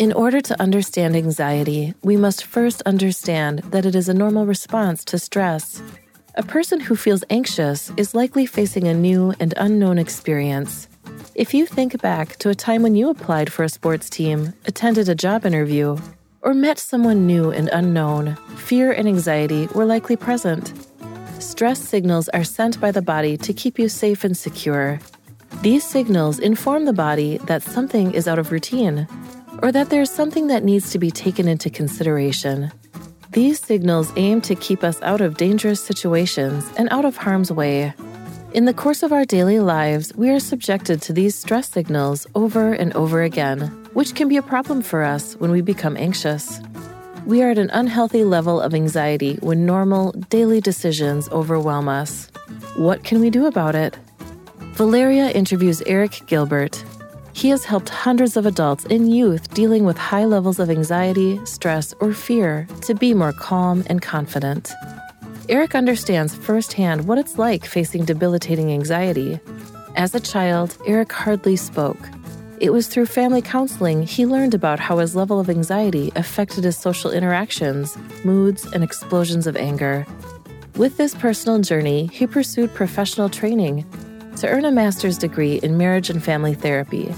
In order to understand anxiety, we must first understand that it is a normal response to stress. A person who feels anxious is likely facing a new and unknown experience. If you think back to a time when you applied for a sports team, attended a job interview, or met someone new and unknown, fear and anxiety were likely present. Stress signals are sent by the body to keep you safe and secure. These signals inform the body that something is out of routine or that there's something that needs to be taken into consideration. These signals aim to keep us out of dangerous situations and out of harm's way. In the course of our daily lives, we are subjected to these stress signals over and over again, which can be a problem for us when we become anxious. We are at an unhealthy level of anxiety when normal, daily decisions overwhelm us. What can we do about it? Valeria interviews Eric Gilbert, he has helped hundreds of adults and youth dealing with high levels of anxiety, stress, or fear to be more calm and confident. Eric understands firsthand what it's like facing debilitating anxiety. As a child, Eric hardly spoke. It was through family counseling he learned about how his level of anxiety affected his social interactions, moods, and explosions of anger. With this personal journey, he pursued professional training to earn a master's degree in marriage and family therapy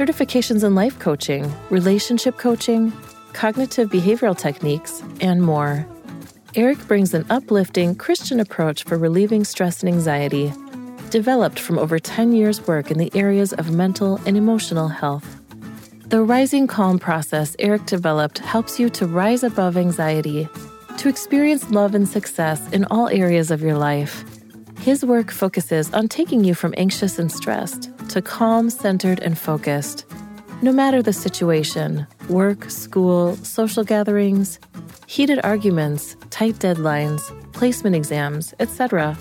certifications in life coaching, relationship coaching, cognitive behavioral techniques, and more. Eric brings an uplifting Christian approach for relieving stress and anxiety, developed from over 10 years' work in the areas of mental and emotional health. The Rising Calm process Eric developed helps you to rise above anxiety, to experience love and success in all areas of your life. His work focuses on taking you from anxious and stressed to calm, centered, and focused. No matter the situation work, school, social gatherings, heated arguments, tight deadlines, placement exams, etc.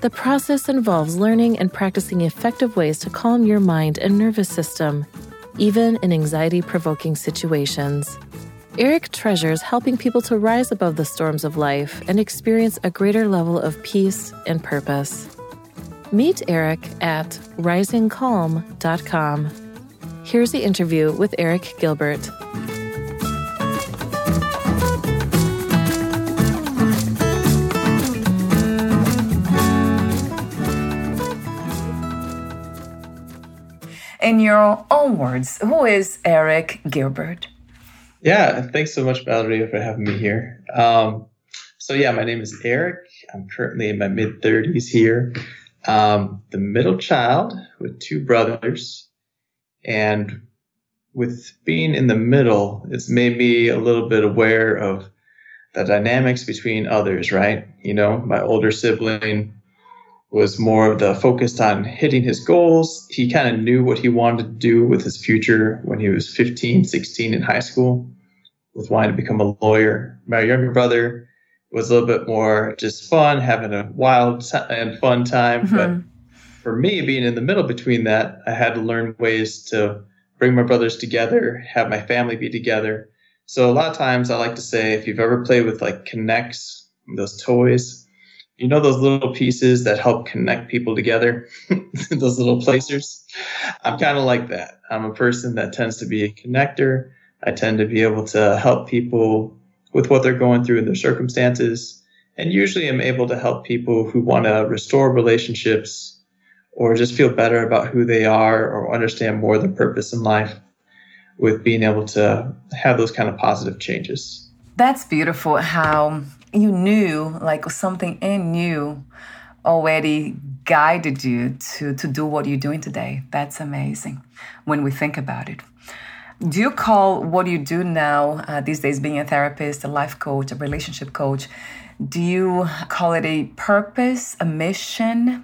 The process involves learning and practicing effective ways to calm your mind and nervous system, even in anxiety provoking situations. Eric treasures helping people to rise above the storms of life and experience a greater level of peace and purpose. Meet Eric at risingcalm.com. Here's the interview with Eric Gilbert. In your own words, who is Eric Gilbert? Yeah, thanks so much, Valeria, for having me here. Um, so, yeah, my name is Eric. I'm currently in my mid 30s here. Um, the middle child with two brothers. And with being in the middle, it's made me a little bit aware of the dynamics between others, right? You know, my older sibling was more of the focused on hitting his goals. He kind of knew what he wanted to do with his future when he was 15, 16 in high school, with wanting to become a lawyer. My younger brother was a little bit more just fun, having a wild and fun time. Mm-hmm. But for me, being in the middle between that, I had to learn ways to bring my brothers together, have my family be together. So a lot of times I like to say, if you've ever played with like K'NEX, those toys, you know those little pieces that help connect people together, those little placers. I'm mm-hmm. kind of like that. I'm a person that tends to be a connector. I tend to be able to help people with what they're going through in their circumstances. And usually I'm able to help people who want to restore relationships or just feel better about who they are or understand more the purpose in life with being able to have those kind of positive changes. That's beautiful how you knew, like something in you already guided you to, to do what you're doing today. That's amazing when we think about it. Do you call what you do now, uh, these days, being a therapist, a life coach, a relationship coach, do you call it a purpose, a mission?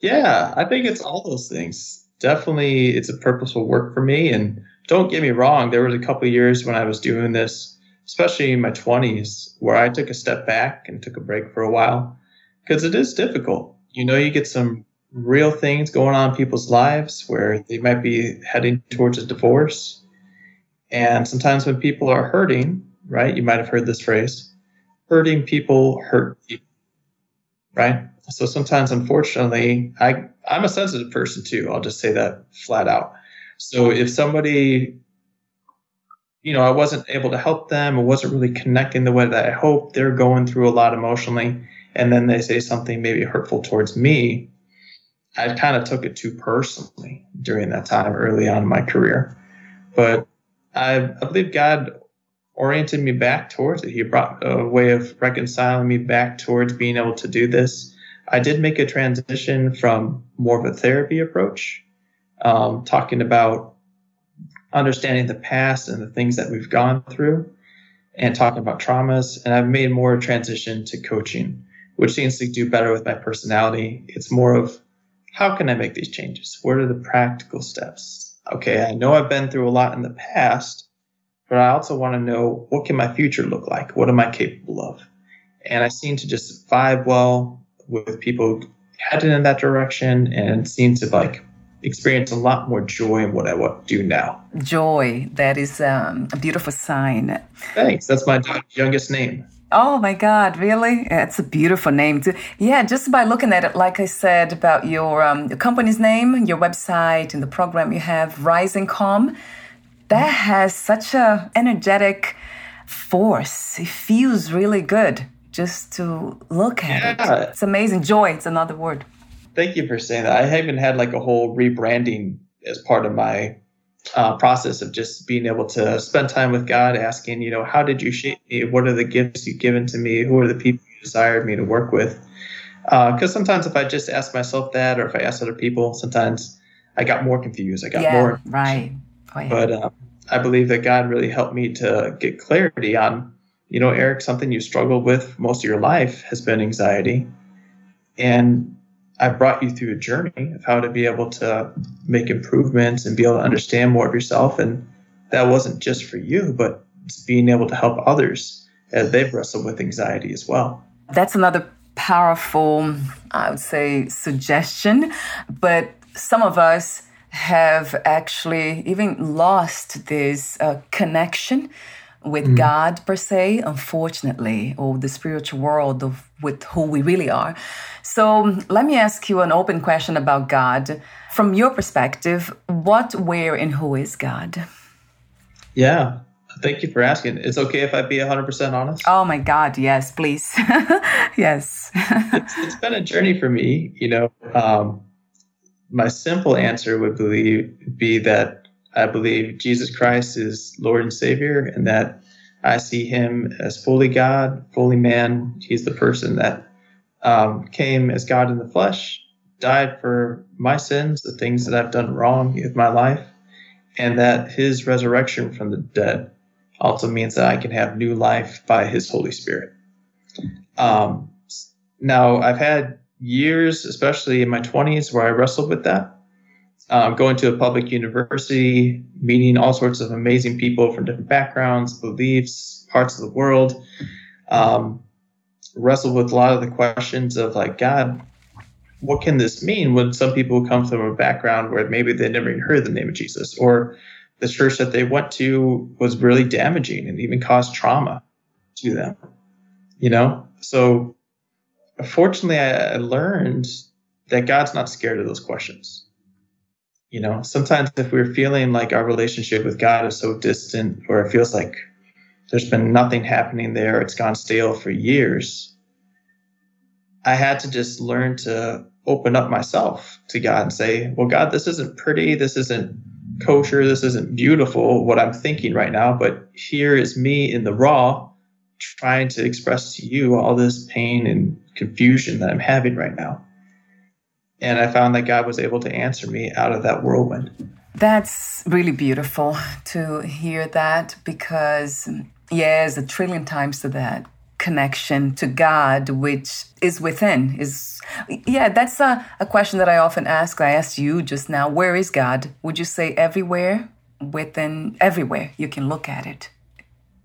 Yeah, I think it's all those things. Definitely, it's a purposeful work for me. And don't get me wrong, there was a couple years when I was doing this, especially in my 20s, where I took a step back and took a break for a while because it is difficult. You know, you get some real things going on in people's lives where they might be heading towards a divorce. And sometimes when people are hurting, right, you might have heard this phrase hurting people hurt people, right? So sometimes, unfortunately, I, I'm a sensitive person too. I'll just say that flat out. So if somebody, you know, I wasn't able to help them, I wasn't really connecting the way that I hoped, they're going through a lot emotionally and then they say something maybe hurtful towards me, I kind of took it too personally during that time early on in my career. But I, I believe God oriented me back towards it. He brought a way of reconciling me back towards being able to do this. I did make a transition from more of a therapy approach, um, talking about understanding the past and the things that we've gone through and talking about traumas. And I've made more transition to coaching which seems to do better with my personality. It's more of how can I make these changes? What are the practical steps? Okay, I know I've been through a lot in the past, but I also want to know what can my future look like? What am I capable of? And I seem to just vibe well with people headed in that direction and seem to like experience a lot more joy in what I do now. Joy, that is um, a beautiful sign. Thanks. That's my youngest name. Oh my God, really? It's a beautiful name too. Yeah, just by looking at it, like I said about your, um, your company's name, your website, and the program you have, Rising Calm, that has such a energetic force. It feels really good just to look at yeah. it. It's amazing. Joy, it's another word. Thank you for saying that. I haven't had like a whole rebranding as part of my uh, process of just being able to spend time with God, asking, you know, how did you shape me? What are the gifts you've given to me? Who are the people you desired me to work with? Because uh, sometimes if I just ask myself that, or if I ask other people, sometimes I got more confused. I got yeah, more. Right. Oh, yeah. But uh, I believe that God really helped me to get clarity on, you know, Eric, something you struggled with most of your life has been anxiety. And I brought you through a journey of how to be able to make improvements and be able to understand more of yourself. And that wasn't just for you, but being able to help others as they've wrestled with anxiety as well. That's another powerful, I would say, suggestion. But some of us have actually even lost this uh, connection with mm. God per se, unfortunately, or the spiritual world of with who we really are. So let me ask you an open question about God. From your perspective, what, where, and who is God? Yeah. Thank you for asking. It's okay if I be 100% honest? Oh my God, yes, please. yes. it's, it's been a journey for me. You know, um, my simple answer would be, be that I believe Jesus Christ is Lord and Savior, and that I see him as fully God, fully man. He's the person that um, came as God in the flesh, died for my sins, the things that I've done wrong in my life, and that his resurrection from the dead also means that I can have new life by his Holy Spirit. Um, now, I've had years, especially in my 20s, where I wrestled with that um, going to a public university, meeting all sorts of amazing people from different backgrounds, beliefs, parts of the world. Um, wrestled with a lot of the questions of like, God, what can this mean when some people come from a background where maybe they never even heard the name of Jesus or the church that they went to was really damaging and even caused trauma to them, you know? So fortunately, I, I learned that God's not scared of those questions you know sometimes if we're feeling like our relationship with god is so distant or it feels like there's been nothing happening there it's gone stale for years i had to just learn to open up myself to god and say well god this isn't pretty this isn't kosher this isn't beautiful what i'm thinking right now but here is me in the raw trying to express to you all this pain and confusion that I'm having right now. And I found that God was able to answer me out of that whirlwind. That's really beautiful to hear that because, yes, a trillion times to that connection to God, which is within. Is yeah, that's a, a question that I often ask. I asked you just now, where is God? Would you say everywhere? Within everywhere, you can look at it.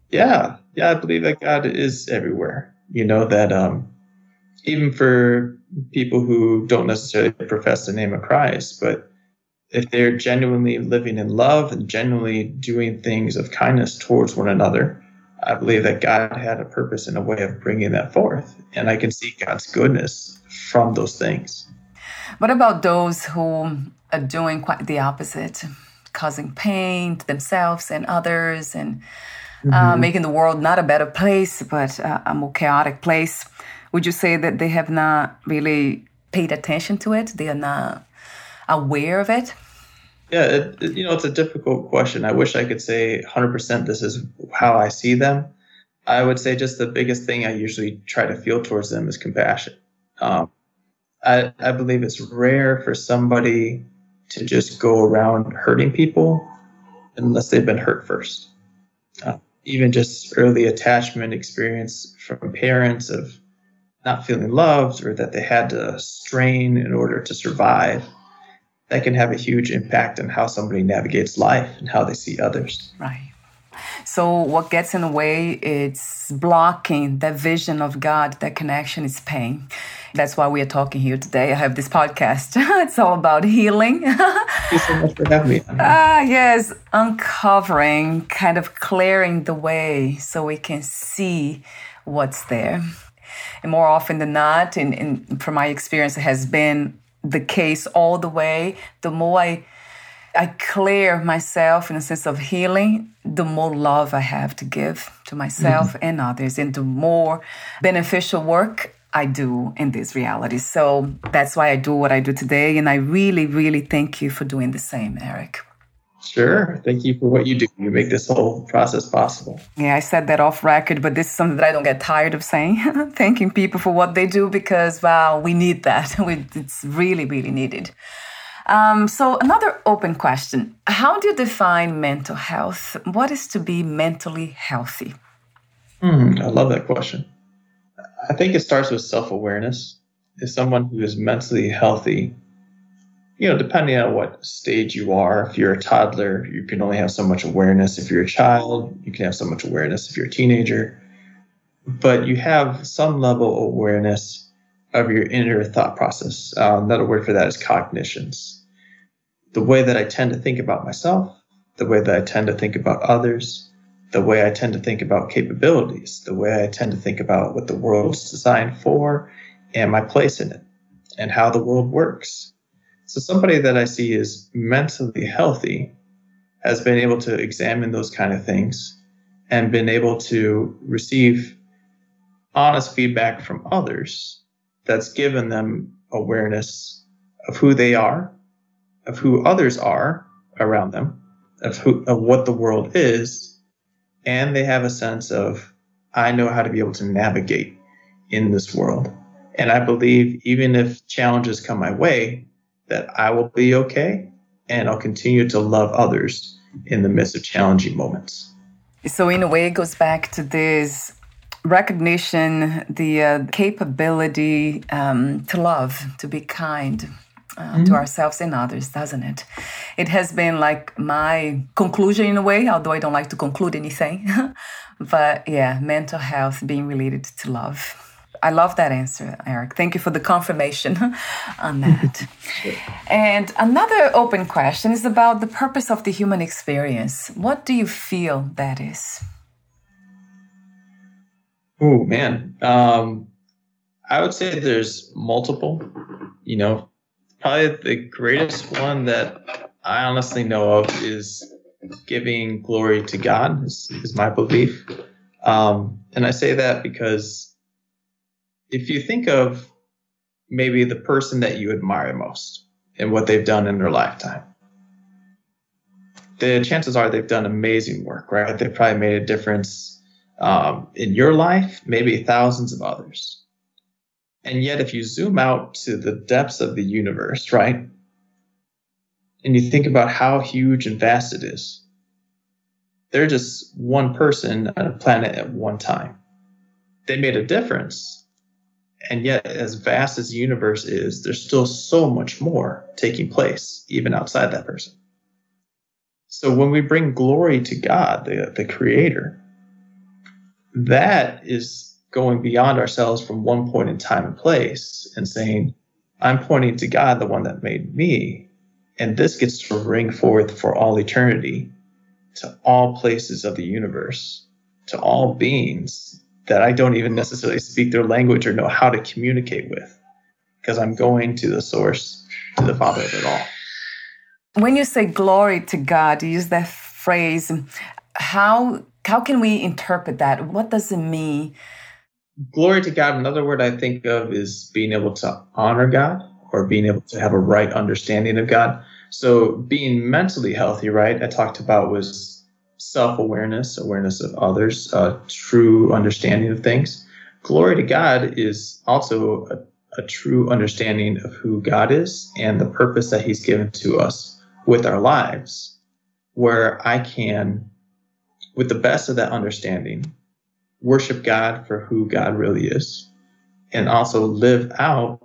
Yeah, yeah, I believe that God is everywhere. You know that um, even for people who don't necessarily profess the name of Christ, but if they're genuinely living in love and genuinely doing things of kindness towards one another, I believe that God had a purpose and a way of bringing that forth. And I can see God's goodness from those things. What about those who are doing quite the opposite, causing pain to themselves and others, and uh, mm-hmm. uh, making the world not a better place, but uh, a more chaotic place? Would you say that they have not really paid attention to it? They are not aware of it? Yeah, it, it, you know, it's a difficult question. I wish I could say 100% this is how I see them. I would say just the biggest thing I usually try to feel towards them is compassion. Um, I, I believe it's rare for somebody to just go around hurting people unless they've been hurt first. Uh, even just early attachment experience from parents of not feeling loved or that they had to strain in order to survive that can have a huge impact on how somebody navigates life and how they see others. Right. So what gets in the way it's blocking that vision of God, that connection is pain. That's why we are talking here today. I have this podcast. it's all about healing. Thank you so much for having me. Ah, yes, uncovering, kind of clearing the way so we can see what's there. And more often than not, in, in from my experience, it has been the case all the way, the more I I clear myself in a sense of healing, the more love I have to give to myself mm-hmm. and others, and the more beneficial work I do in this reality. So that's why I do what I do today. And I really, really thank you for doing the same, Eric. Sure. Thank you for what you do. You make this whole process possible. Yeah, I said that off record, but this is something that I don't get tired of saying. Thanking people for what they do because, wow, we need that. it's really, really needed. Um, so, another open question How do you define mental health? What is to be mentally healthy? Mm, I love that question. I think it starts with self awareness. Is someone who is mentally healthy you know, depending on what stage you are, if you're a toddler, you can only have so much awareness. If you're a child, you can have so much awareness if you're a teenager. But you have some level of awareness of your inner thought process. Uh, another word for that is cognitions. The way that I tend to think about myself, the way that I tend to think about others, the way I tend to think about capabilities, the way I tend to think about what the world's designed for and my place in it, and how the world works so somebody that I see is mentally healthy has been able to examine those kind of things and been able to receive honest feedback from others that's given them awareness of who they are, of who others are around them, of who of what the world is, and they have a sense of I know how to be able to navigate in this world. And I believe even if challenges come my way, that I will be okay and I'll continue to love others in the midst of challenging moments. So, in a way, it goes back to this recognition, the uh, capability um, to love, to be kind. Uh, mm-hmm. To ourselves and others, doesn't it? It has been like my conclusion in a way, although I don't like to conclude anything. but yeah, mental health being related to love. I love that answer, Eric. Thank you for the confirmation on that. and another open question is about the purpose of the human experience. What do you feel that is? Oh, man. Um, I would say there's multiple. You know, probably the greatest one that I honestly know of is giving glory to God, is, is my belief. Um, and I say that because if you think of maybe the person that you admire most and what they've done in their lifetime, the chances are they've done amazing work, right? They've probably made a difference um, in your life, maybe thousands of others. And yet, if you zoom out to the depths of the universe, right, and you think about how huge and vast it is, they're just one person on a planet at one time. They made a difference. And yet, as vast as the universe is, there's still so much more taking place, even outside that person. So when we bring glory to God, the, the Creator, that is going beyond ourselves from one point in time and place and saying, I'm pointing to God, the one that made me. And this gets to ring forth for all eternity to all places of the universe, to all beings that I don't even necessarily speak their language or know how to communicate with, because I'm going to the source, to the Father of it all. When you say glory to God, you use that phrase. How how can we interpret that? What does it mean? Glory to God. Another word I think of is being able to honor God or being able to have a right understanding of God. So being mentally healthy, right? I talked about was self-awareness, awareness of others, uh, true understanding of things. Glory to God is also a, a true understanding of who God is and the purpose that He's given to us with our lives, where I can, with the best of that understanding, worship God for who God really is, and also live out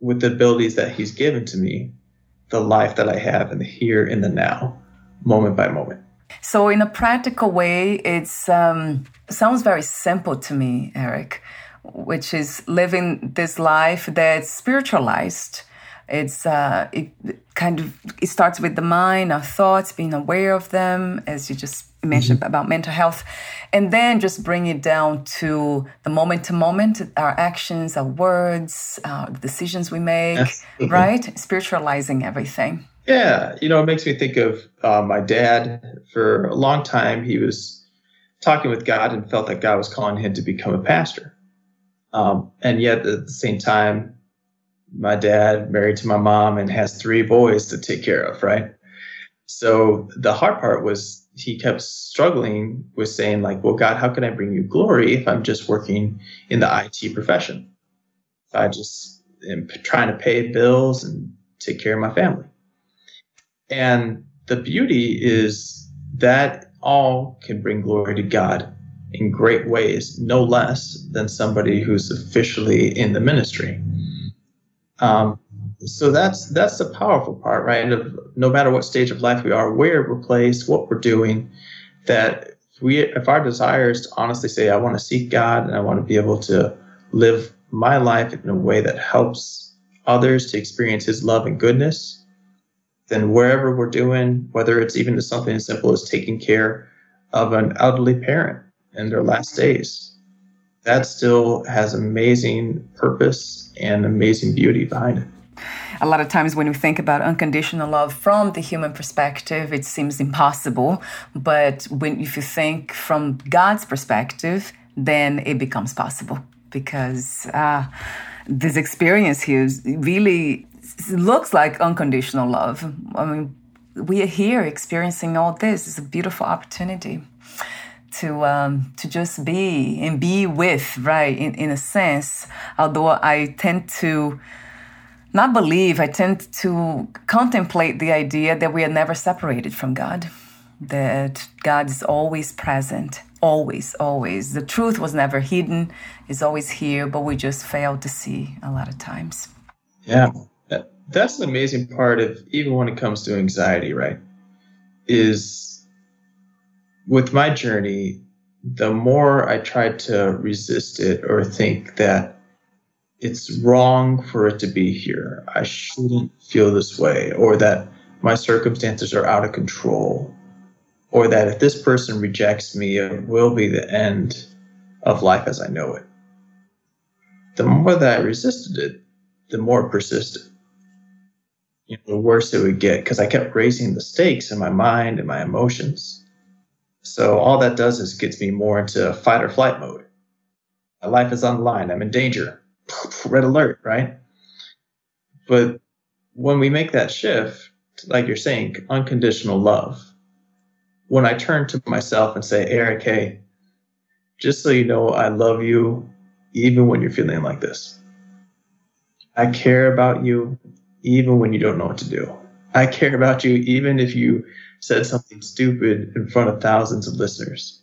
with the abilities that He's given to me the life that I have in the here in the now, moment by moment. So, in a practical way, it um, sounds very simple to me, Eric, which is living this life that's spiritualized. It's uh, it kind of it starts with the mind, our thoughts, being aware of them, as you just mentioned mm-hmm. about mental health, and then just bring it down to the moment to moment, our actions, our words, our decisions we make, Absolutely. right? Spiritualizing everything. Yeah, you know, it makes me think of uh, my dad. For a long time, he was talking with God and felt that God was calling him to become a pastor. Um, and yet, at the same time, my dad married to my mom and has three boys to take care of, right? So the hard part was he kept struggling with saying like well god how can i bring you glory if i'm just working in the it profession if i just am trying to pay bills and take care of my family and the beauty is that all can bring glory to god in great ways no less than somebody who's officially in the ministry um, so that's that's the powerful part, right? Of no matter what stage of life we are, where we're placed, what we're doing, that if we if our desire is to honestly say, I want to seek God and I want to be able to live my life in a way that helps others to experience his love and goodness, then wherever we're doing, whether it's even something as simple as taking care of an elderly parent in their last days, that still has amazing purpose and amazing beauty behind it. A lot of times when we think about unconditional love from the human perspective, it seems impossible. But when if you think from God's perspective, then it becomes possible. Because uh, this experience here really looks like unconditional love. I mean, we are here experiencing all this. It's a beautiful opportunity to um, to just be and be with, right? In in a sense, although I tend to not believe, I tend to contemplate the idea that we are never separated from God, that God is always present, always, always. The truth was never hidden, is always here, but we just fail to see a lot of times. Yeah, that's the amazing part of even when it comes to anxiety, right? Is with my journey, the more I tried to resist it or think that it's wrong for it to be here. I shouldn't feel this way, or that my circumstances are out of control, or that if this person rejects me, it will be the end of life as I know it. The more that I resisted it, the more it persisted. You know, the worse it would get because I kept raising the stakes in my mind and my emotions. So all that does is gets me more into fight or flight mode. My life is on the line. I'm in danger red alert, right? But when we make that shift, like you're saying, unconditional love, when I turn to myself and say, Eric, hey, just so you know, I love you even when you're feeling like this. I care about you even when you don't know what to do. I care about you even if you said something stupid in front of thousands of listeners.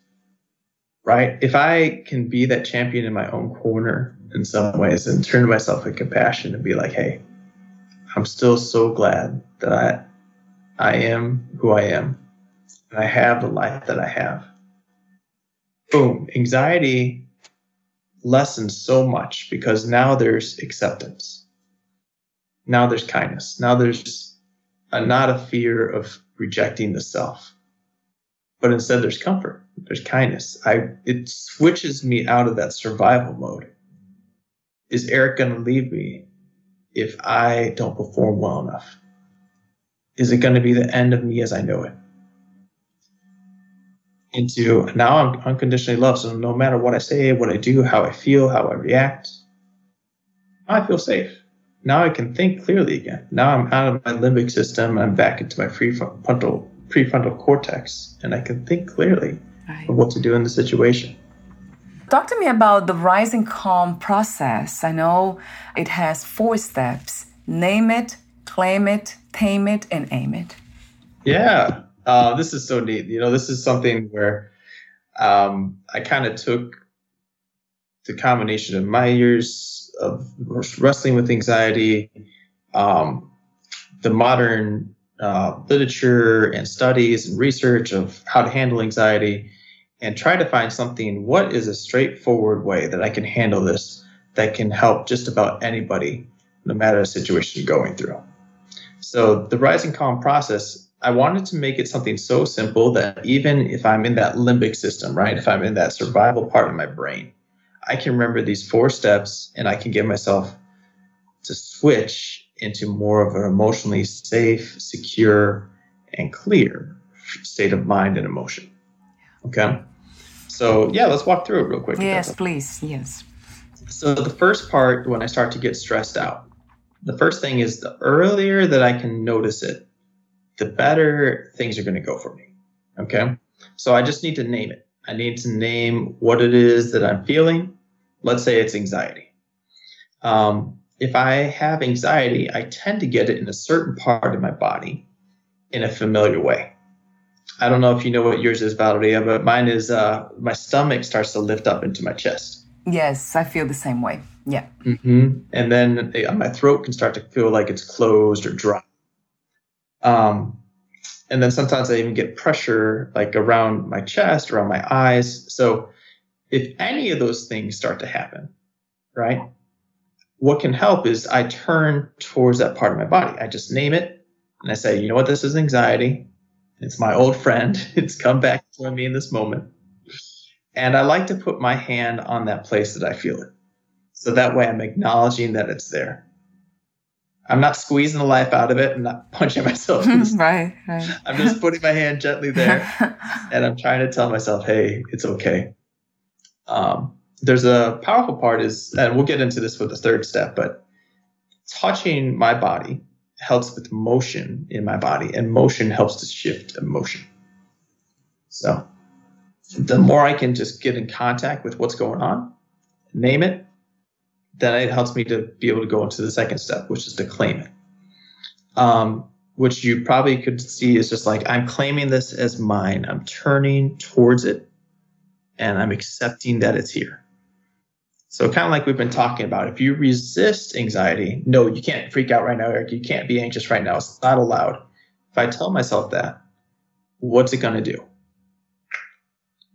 Right? If I can be that champion in my own corner in some ways and turn to myself with compassion and be like, hey, I'm still so glad that I I am who I am and I have the life that I have. Boom. Anxiety lessens so much because now there's acceptance. Now there's kindness. Now there's a, not a fear of rejecting the self, but instead there's comfort. There's kindness. I it switches me out of that survival mode. Is Eric going to leave me if I don't perform well enough? Is it going to be the end of me as I know it? Into now I'm unconditionally loved. So no matter what I say, what I do, how I feel, how I react, I feel safe. Now I can think clearly again. Now I'm out of my limbic system. I'm back into my prefrontal prefrontal cortex, and I can think clearly right. of what to do in the situation. Talk to me about the rising calm process. I know it has four steps name it, claim it, tame it, and aim it. Yeah, uh, this is so neat. You know, this is something where um, I kind of took the combination of my years of wrestling with anxiety, um, the modern uh, literature and studies and research of how to handle anxiety, and try to find something what is a straightforward way that I can handle this that can help just about anybody, no matter the situation you're going through. So, the rising calm process, I wanted to make it something so simple that even if I'm in that limbic system, right, if I'm in that survival part of my brain, I can remember these four steps and I can get myself to switch into more of an emotionally safe, secure, and clear state of mind and emotion. Okay. So yeah, let's walk through it real quick. Yes, please. Yes. So the first part, when I start to get stressed out, the first thing is the earlier that I can notice it, the better things are going to go for me. Okay. So I just need to name it. I need to name what it is that I'm feeling. Let's say it's anxiety. Um, if I have anxiety, I tend to get it in a certain part of my body in a familiar way. I don't know if you know what yours is, Valeria, but mine is uh, my stomach starts to lift up into my chest. Yes, I feel the same way. Yeah. Mm-hmm. And then my throat can start to feel like it's closed or dry. Um, and then sometimes I even get pressure like around my chest, around my eyes. So if any of those things start to happen, right, what can help is I turn towards that part of my body. I just name it and I say, you know what, this is anxiety. It's my old friend. It's come back to me in this moment. And I like to put my hand on that place that I feel it. So that way I'm acknowledging that it's there. I'm not squeezing the life out of it. I'm not punching myself. right, right. I'm just putting my hand gently there. and I'm trying to tell myself, hey, it's okay. Um, there's a powerful part is, and we'll get into this with the third step, but touching my body helps with motion in my body, and motion helps to shift emotion. So the more I can just get in contact with what's going on, name it, then it helps me to be able to go into the second step, which is to claim it. Um, which you probably could see is just like I'm claiming this as mine. I'm turning towards it and I'm accepting that it's here. So, kind of like we've been talking about, if you resist anxiety, no, you can't freak out right now, Eric. You can't be anxious right now. It's not allowed. If I tell myself that, what's it going to do?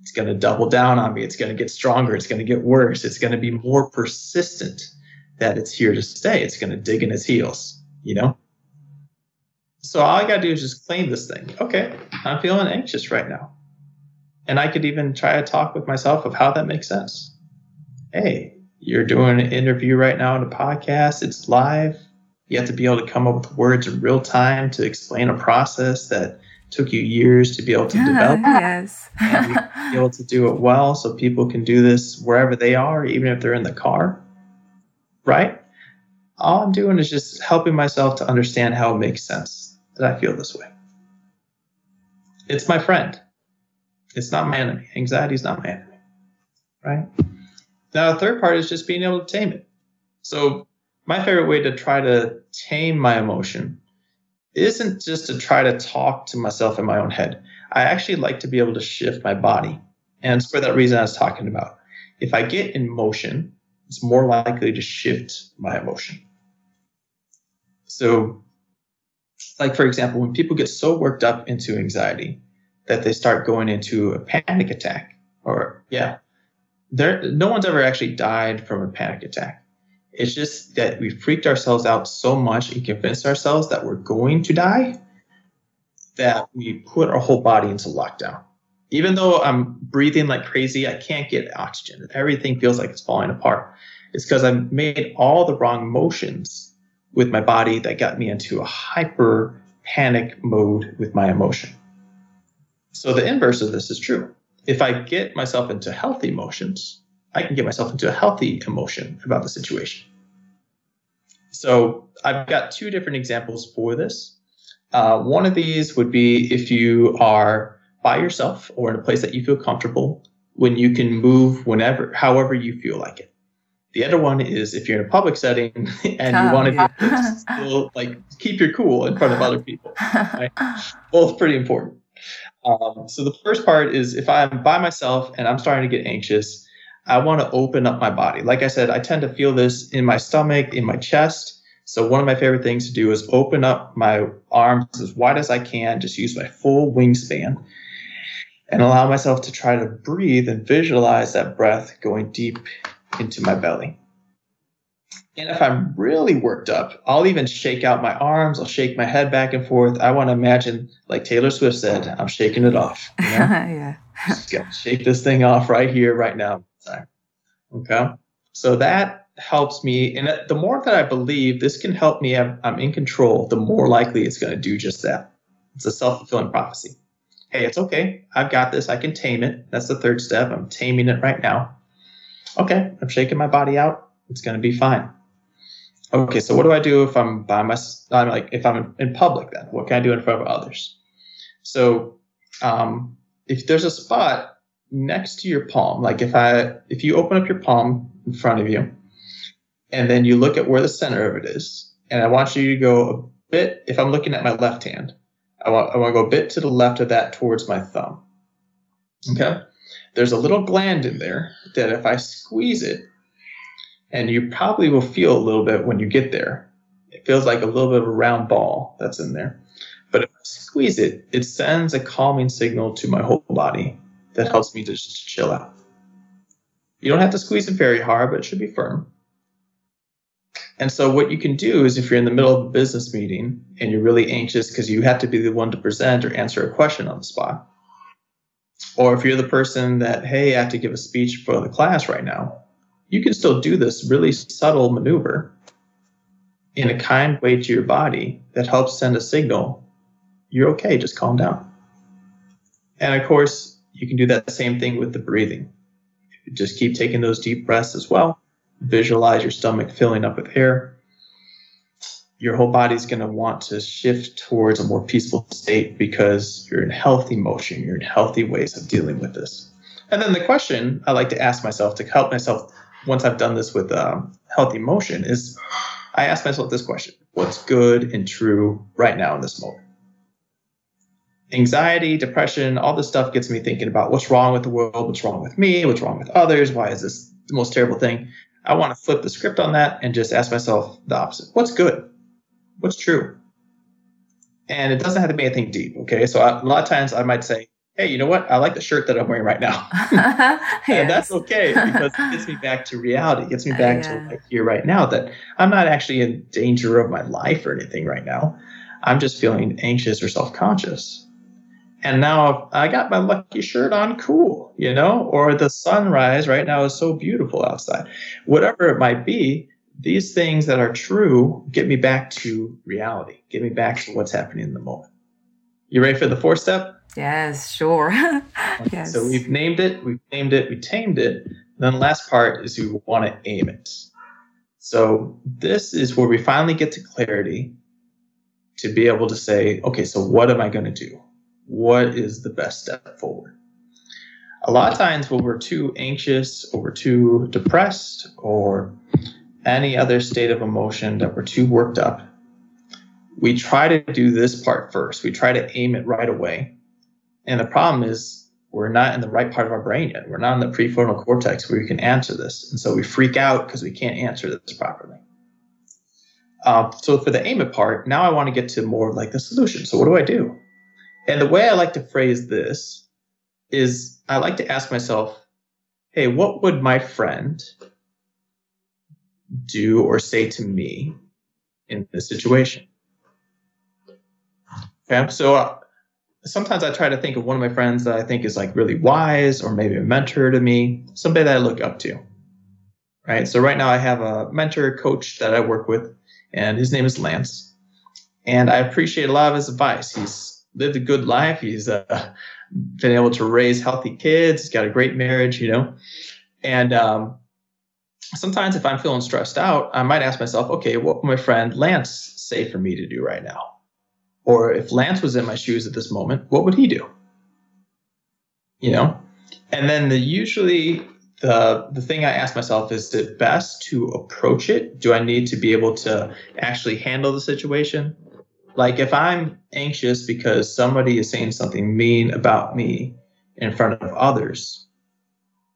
It's going to double down on me. It's going to get stronger. It's going to get worse. It's going to be more persistent that it's here to stay. It's going to dig in its heels, you know? So all I got to do is just claim this thing. Okay, I'm feeling anxious right now. And I could even try to talk with myself of how that makes sense hey, you're doing an interview right now on a podcast, it's live. You have to be able to come up with words in real time to explain a process that took you years to be able to develop. yes. and be able to do it well so people can do this wherever they are, even if they're in the car. Right? All I'm doing is just helping myself to understand how it makes sense that I feel this way. It's my friend. It's not my enemy. Anxiety is not my enemy. right? Now, the third part is just being able to tame it. So, my favorite way to try to tame my emotion isn't just to try to talk to myself in my own head. I actually like to be able to shift my body. And it's for that reason I was talking about. If I get in motion, it's more likely to shift my emotion. So, like for example, when people get so worked up into anxiety that they start going into a panic attack, or yeah, there no one's ever actually died from a panic attack. It's just that we freaked ourselves out so much and convinced ourselves that we're going to die that we put our whole body into lockdown. Even though I'm breathing like crazy, I can't get oxygen. Everything feels like it's falling apart. It's because I made all the wrong motions with my body that got me into a hyper panic mode with my emotion. So the inverse of this is true. If I get myself into healthy emotions, I can get myself into a healthy emotion about the situation. So I've got two different examples for this. Uh, one of these would be if you are by yourself or in a place that you feel comfortable when you can move whenever, however you feel like it. The other one is if you're in a public setting and you want to still like keep your cool in front of other people. Right? Both pretty important. Um, so the first part is if I'm by myself and I'm starting to get anxious, I want to open up my body. Like I said, I tend to feel this in my stomach, in my chest. So one of my favorite things to do is open up my arms as wide as I can, just use my full wingspan and allow myself to try to breathe and visualize that breath going deep into my belly. And if I'm really worked up, I'll even shake out my arms, I'll shake my head back and forth. I want to imagine, like Taylor Swift said, I'm shaking it off. You know? yeah. Just gotta shake this thing off right here, right now. Okay. So that helps me. And the more that I believe this can help me, have, I'm in control, the more likely it's going to do just that. It's a self fulfilling prophecy. Hey, it's okay. I've got this. I can tame it. That's the third step. I'm taming it right now. Okay. I'm shaking my body out. It's going to be fine. Okay. So what do I do if I'm by myself? I'm like, if I'm in public then? What can I do in front of others? So um, if there's a spot next to your palm, like if I if you open up your palm in front of you, and then you look at where the center of it is, and I want you to go a bit. If I'm looking at my left hand, I want I want to go a bit to the left of that towards my thumb. Okay, there's a little gland in there that if I squeeze it, and you probably will feel a little bit when you get there. It feels like a little bit of a round ball that's in there. But if I squeeze it, it sends a calming signal to my whole body that helps me to just chill out. You don't have to squeeze it very hard, but it should be firm. And so, what you can do is if you're in the middle of a business meeting and you're really anxious because you have to be the one to present or answer a question on the spot, or if you're the person that, hey, I have to give a speech for the class right now, you can still do this really subtle maneuver in a kind way to your body that helps send a signal you're okay, just calm down. And of course, you can do that same thing with the breathing. Just keep taking those deep breaths as well. Visualize your stomach filling up with air. Your whole body's going to want to shift towards a more peaceful state because you're in healthy motion. You're in healthy ways of dealing with this. And then the question I like to ask myself to help myself once I've done this with um, healthy motion is I ask myself this question What's good and true right now in this moment? anxiety, depression, all this stuff gets me thinking about what's wrong with the world, what's wrong with me, what's wrong with others, why is this the most terrible thing? I want to flip the script on that and just ask myself the opposite. What's good? What's true? And it doesn't have to be anything deep, okay? So I, a lot of times I might say, hey, you know what? I like the shirt that I'm wearing right now. yes. And that's okay because it gets me back to reality. It gets me back yeah. to like here right now that I'm not actually in danger of my life or anything right now. I'm just feeling anxious or self-conscious and now I got my lucky shirt on, cool, you know, or the sunrise right now is so beautiful outside. Whatever it might be, these things that are true get me back to reality, get me back to what's happening in the moment. You ready for the fourth step? Yes, sure. yes. So we've named it, we've named it, we tamed it. then the last part is we want to aim it. So this is where we finally get to clarity to be able to say, okay, so what am I going to do? what is the best step forward? a lot of times when we're too anxious or we're too depressed or any other state of emotion that we're too worked up, we try to do this part first. We try to aim it right away. And the problem is we're not in the right part of our brain yet. We're not in the prefrontal cortex where we can answer this. And so we freak out because we can't answer this properly. Uh, so for the aim it part, now I want to get to more like the solution. So what do I do? And the way I like to phrase this is I like to ask myself, hey, what would my friend do or say to me in this situation? Okay, so uh, sometimes I try to think of one of my friends that I think is like really wise or maybe a mentor to me, somebody that I look up to. Right. So right now I have a mentor coach that I work with, and his name is Lance. And I appreciate a lot of his advice. He's lived a good life. He's uh, been able to raise healthy kids. He's got a great marriage, you know. And um, sometimes if I'm feeling stressed out, I might ask myself, okay, what would my friend Lance say for me to do right now? Or if Lance was in my shoes at this moment, what would he do? You know? And then the usually the the thing I ask myself is it best to approach it? Do I need to be able to actually handle the situation? Like if I'm anxious because somebody is saying something mean about me in front of others,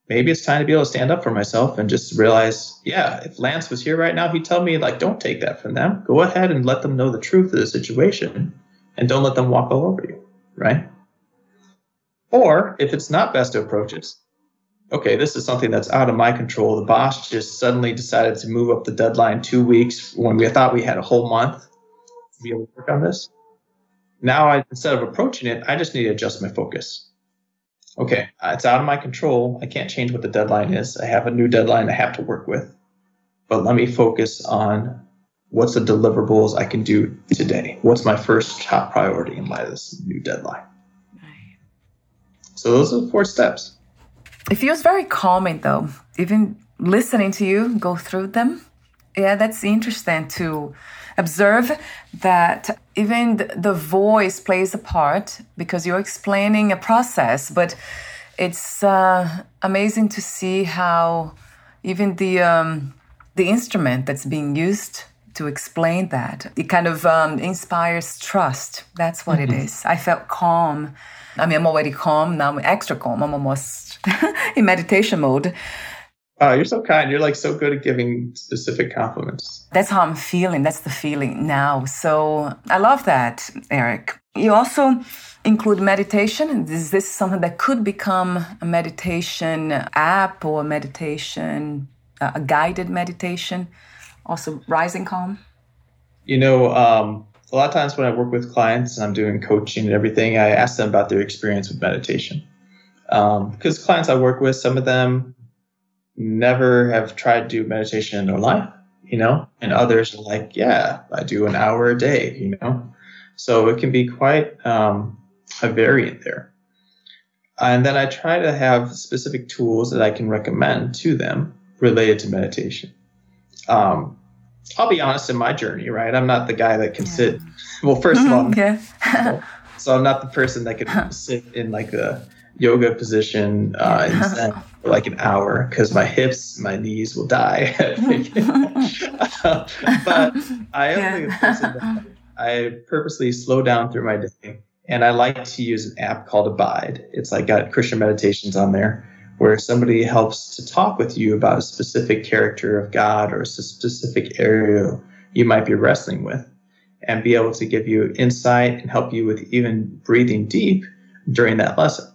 maybe it's time to be able to stand up for myself and just realize, yeah, if Lance was here right now, he'd tell me like, don't take that from them. Go ahead and let them know the truth of the situation and don't let them walk all over you, right? Or if it's not best to approach it, okay, this is something that's out of my control. The boss just suddenly decided to move up the deadline two weeks when we thought we had a whole month to be able to work on this. Now, I, instead of approaching it, I just need to adjust my focus. Okay, it's out of my control. I can't change what the deadline is. I have a new deadline I have to work with. But let me focus on what's the deliverables I can do today? What's my first top priority in light of this new deadline? Right. So those are the four steps. It feels very calming though, even listening to you go through them. Yeah, that's interesting to observe that even the voice plays a part because you're explaining a process, but it's uh, amazing to see how even the um, the instrument that's being used to explain that. It kind of um, inspires trust. That's what mm-hmm. it is. I felt calm. I mean, I'm already calm. Now I'm extra calm. I'm almost in meditation mode. Oh, you're so kind. You're like so good at giving specific compliments. That's how I'm feeling. That's the feeling now. So I love that, Eric. You also include meditation. Is this something that could become a meditation app or a meditation, uh, a guided meditation? Also rising calm? You know, um, a lot of times when I work with clients and I'm doing coaching and everything, I ask them about their experience with meditation. Um, because clients I work with, some of them never have tried to do meditation in their life, you know, and others are like, yeah, I do an hour a day, you know. So it can be quite um, a variant there. And then I try to have specific tools that I can recommend to them related to meditation. Um, I'll be honest in my journey, right? I'm not the guy that can yeah. sit. Well, first of all, yeah. so I'm not the person that can sit in like a yoga position uh, for like an hour because my hips, my knees will die. but I am yeah. person that I purposely slow down through my day, and I like to use an app called Abide. It's like got Christian meditations on there where somebody helps to talk with you about a specific character of God or a specific area you might be wrestling with and be able to give you insight and help you with even breathing deep during that lesson.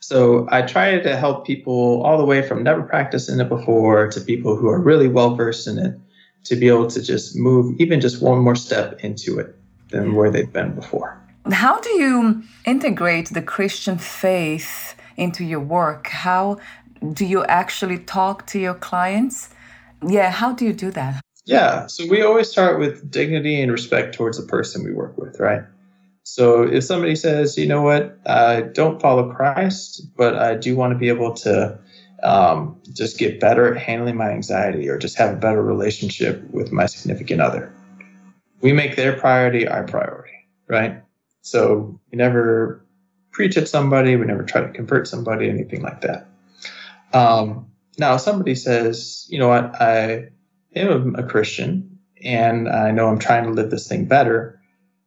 So I try to help people all the way from never practicing it before to people who are really well versed in it to be able to just move even just one more step into it than where they've been before. How do you integrate the Christian faith into your work? How do you actually talk to your clients? Yeah, how do you do that? Yeah, so we always start with dignity and respect towards the person we work with, right? So if somebody says, you know what, I don't follow Christ, but I do want to be able to um, just get better at handling my anxiety or just have a better relationship with my significant other, we make their priority our priority, right? So we never preach at somebody. We never try to convert somebody, anything like that. Um, now, somebody says, you know what, I am a Christian and I know I'm trying to live this thing better,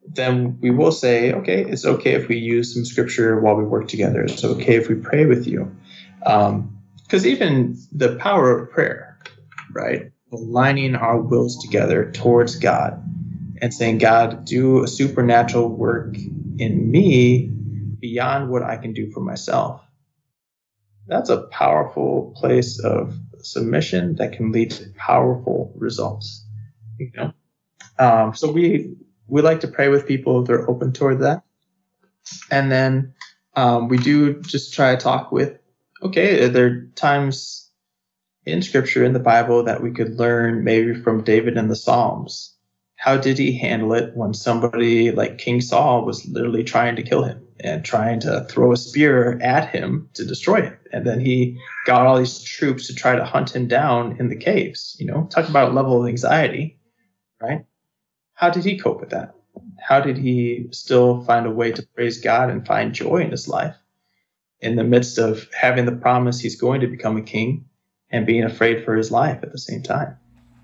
then we will say, okay, it's okay if we use some scripture while we work together. It's okay if we pray with you. Because um, even the power of prayer, right? Aligning our wills together towards God and saying, God, do a supernatural work in me beyond what I can do for myself. That's a powerful place of submission that can lead to powerful results. You know, um, so we we like to pray with people if they're open toward that, and then um, we do just try to talk with. Okay, are there times in Scripture in the Bible that we could learn maybe from David and the Psalms? How did he handle it when somebody like King Saul was literally trying to kill him and trying to throw a spear at him to destroy him? And then he got all these troops to try to hunt him down in the caves. You know, talk about a level of anxiety, right? How did he cope with that? How did he still find a way to praise God and find joy in his life in the midst of having the promise he's going to become a king and being afraid for his life at the same time?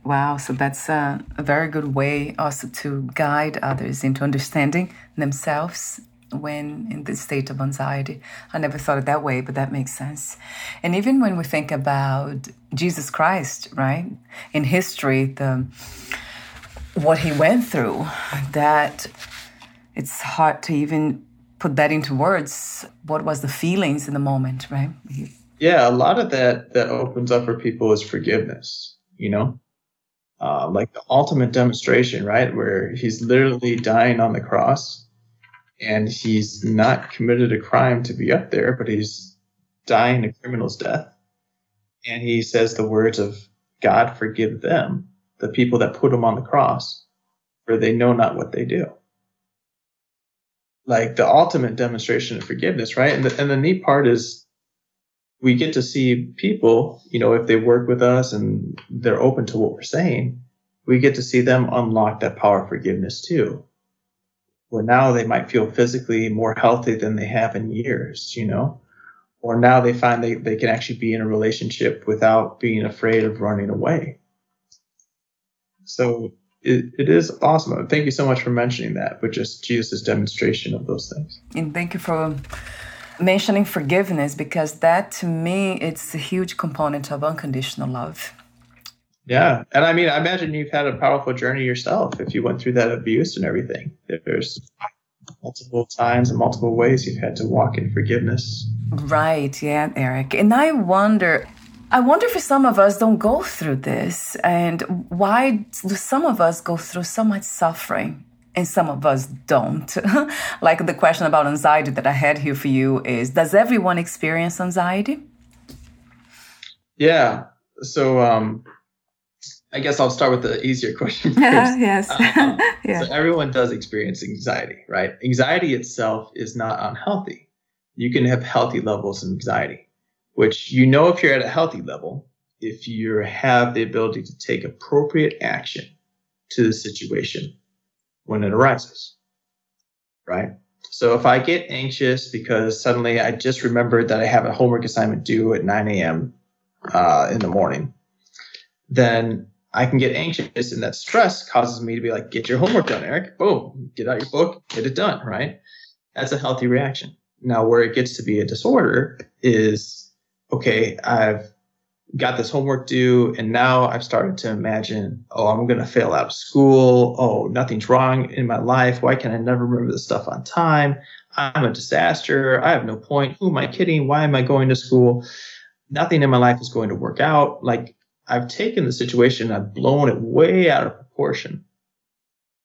Wow, so that's a, a very good way also to guide others into understanding themselves when in this state of anxiety. I never thought it that way, but that makes sense. And even when we think about Jesus Christ, right? In history, the what he went through, that it's hard to even put that into words. What was the feelings in the moment, right? yeah, a lot of that that opens up for people is forgiveness, you know? Uh, like the ultimate demonstration, right? Where he's literally dying on the cross and he's not committed a crime to be up there, but he's dying a criminal's death. And he says the words of God forgive them, the people that put him on the cross, for they know not what they do. Like the ultimate demonstration of forgiveness, right? And the, and the neat part is we get to see people, you know, if they work with us and they're open to what we're saying, we get to see them unlock that power of forgiveness too where now they might feel physically more healthy than they have in years, you know? Or now they find they, they can actually be in a relationship without being afraid of running away. So it, it is awesome. Thank you so much for mentioning that, but just Jesus' demonstration of those things. And thank you for mentioning forgiveness because that to me it's a huge component of unconditional love yeah. And I mean, I imagine you've had a powerful journey yourself if you went through that abuse and everything. There's multiple times and multiple ways you've had to walk in forgiveness. Right. Yeah, Eric. And I wonder. I wonder if some of us don't go through this, and why do some of us go through so much suffering and some of us don't? like the question about anxiety that I had here for you is Does everyone experience anxiety? Yeah. So, um, I guess I'll start with the easier question first. yes. Uh, yeah. So everyone does experience anxiety, right? Anxiety itself is not unhealthy. You can have healthy levels of anxiety, which you know if you're at a healthy level, if you have the ability to take appropriate action to the situation when it arises, right? So if I get anxious because suddenly I just remembered that I have a homework assignment due at 9 a.m. Uh, in the morning, then I can get anxious, and that stress causes me to be like, get your homework done, Eric. Boom, get out your book, get it done, right? That's a healthy reaction. Now, where it gets to be a disorder is okay, I've got this homework due, and now I've started to imagine, oh, I'm going to fail out of school. Oh, nothing's wrong in my life. Why can I never remember this stuff on time? I'm a disaster. I have no point. Who am I kidding? Why am I going to school? Nothing in my life is going to work out. Like, I've taken the situation, I've blown it way out of proportion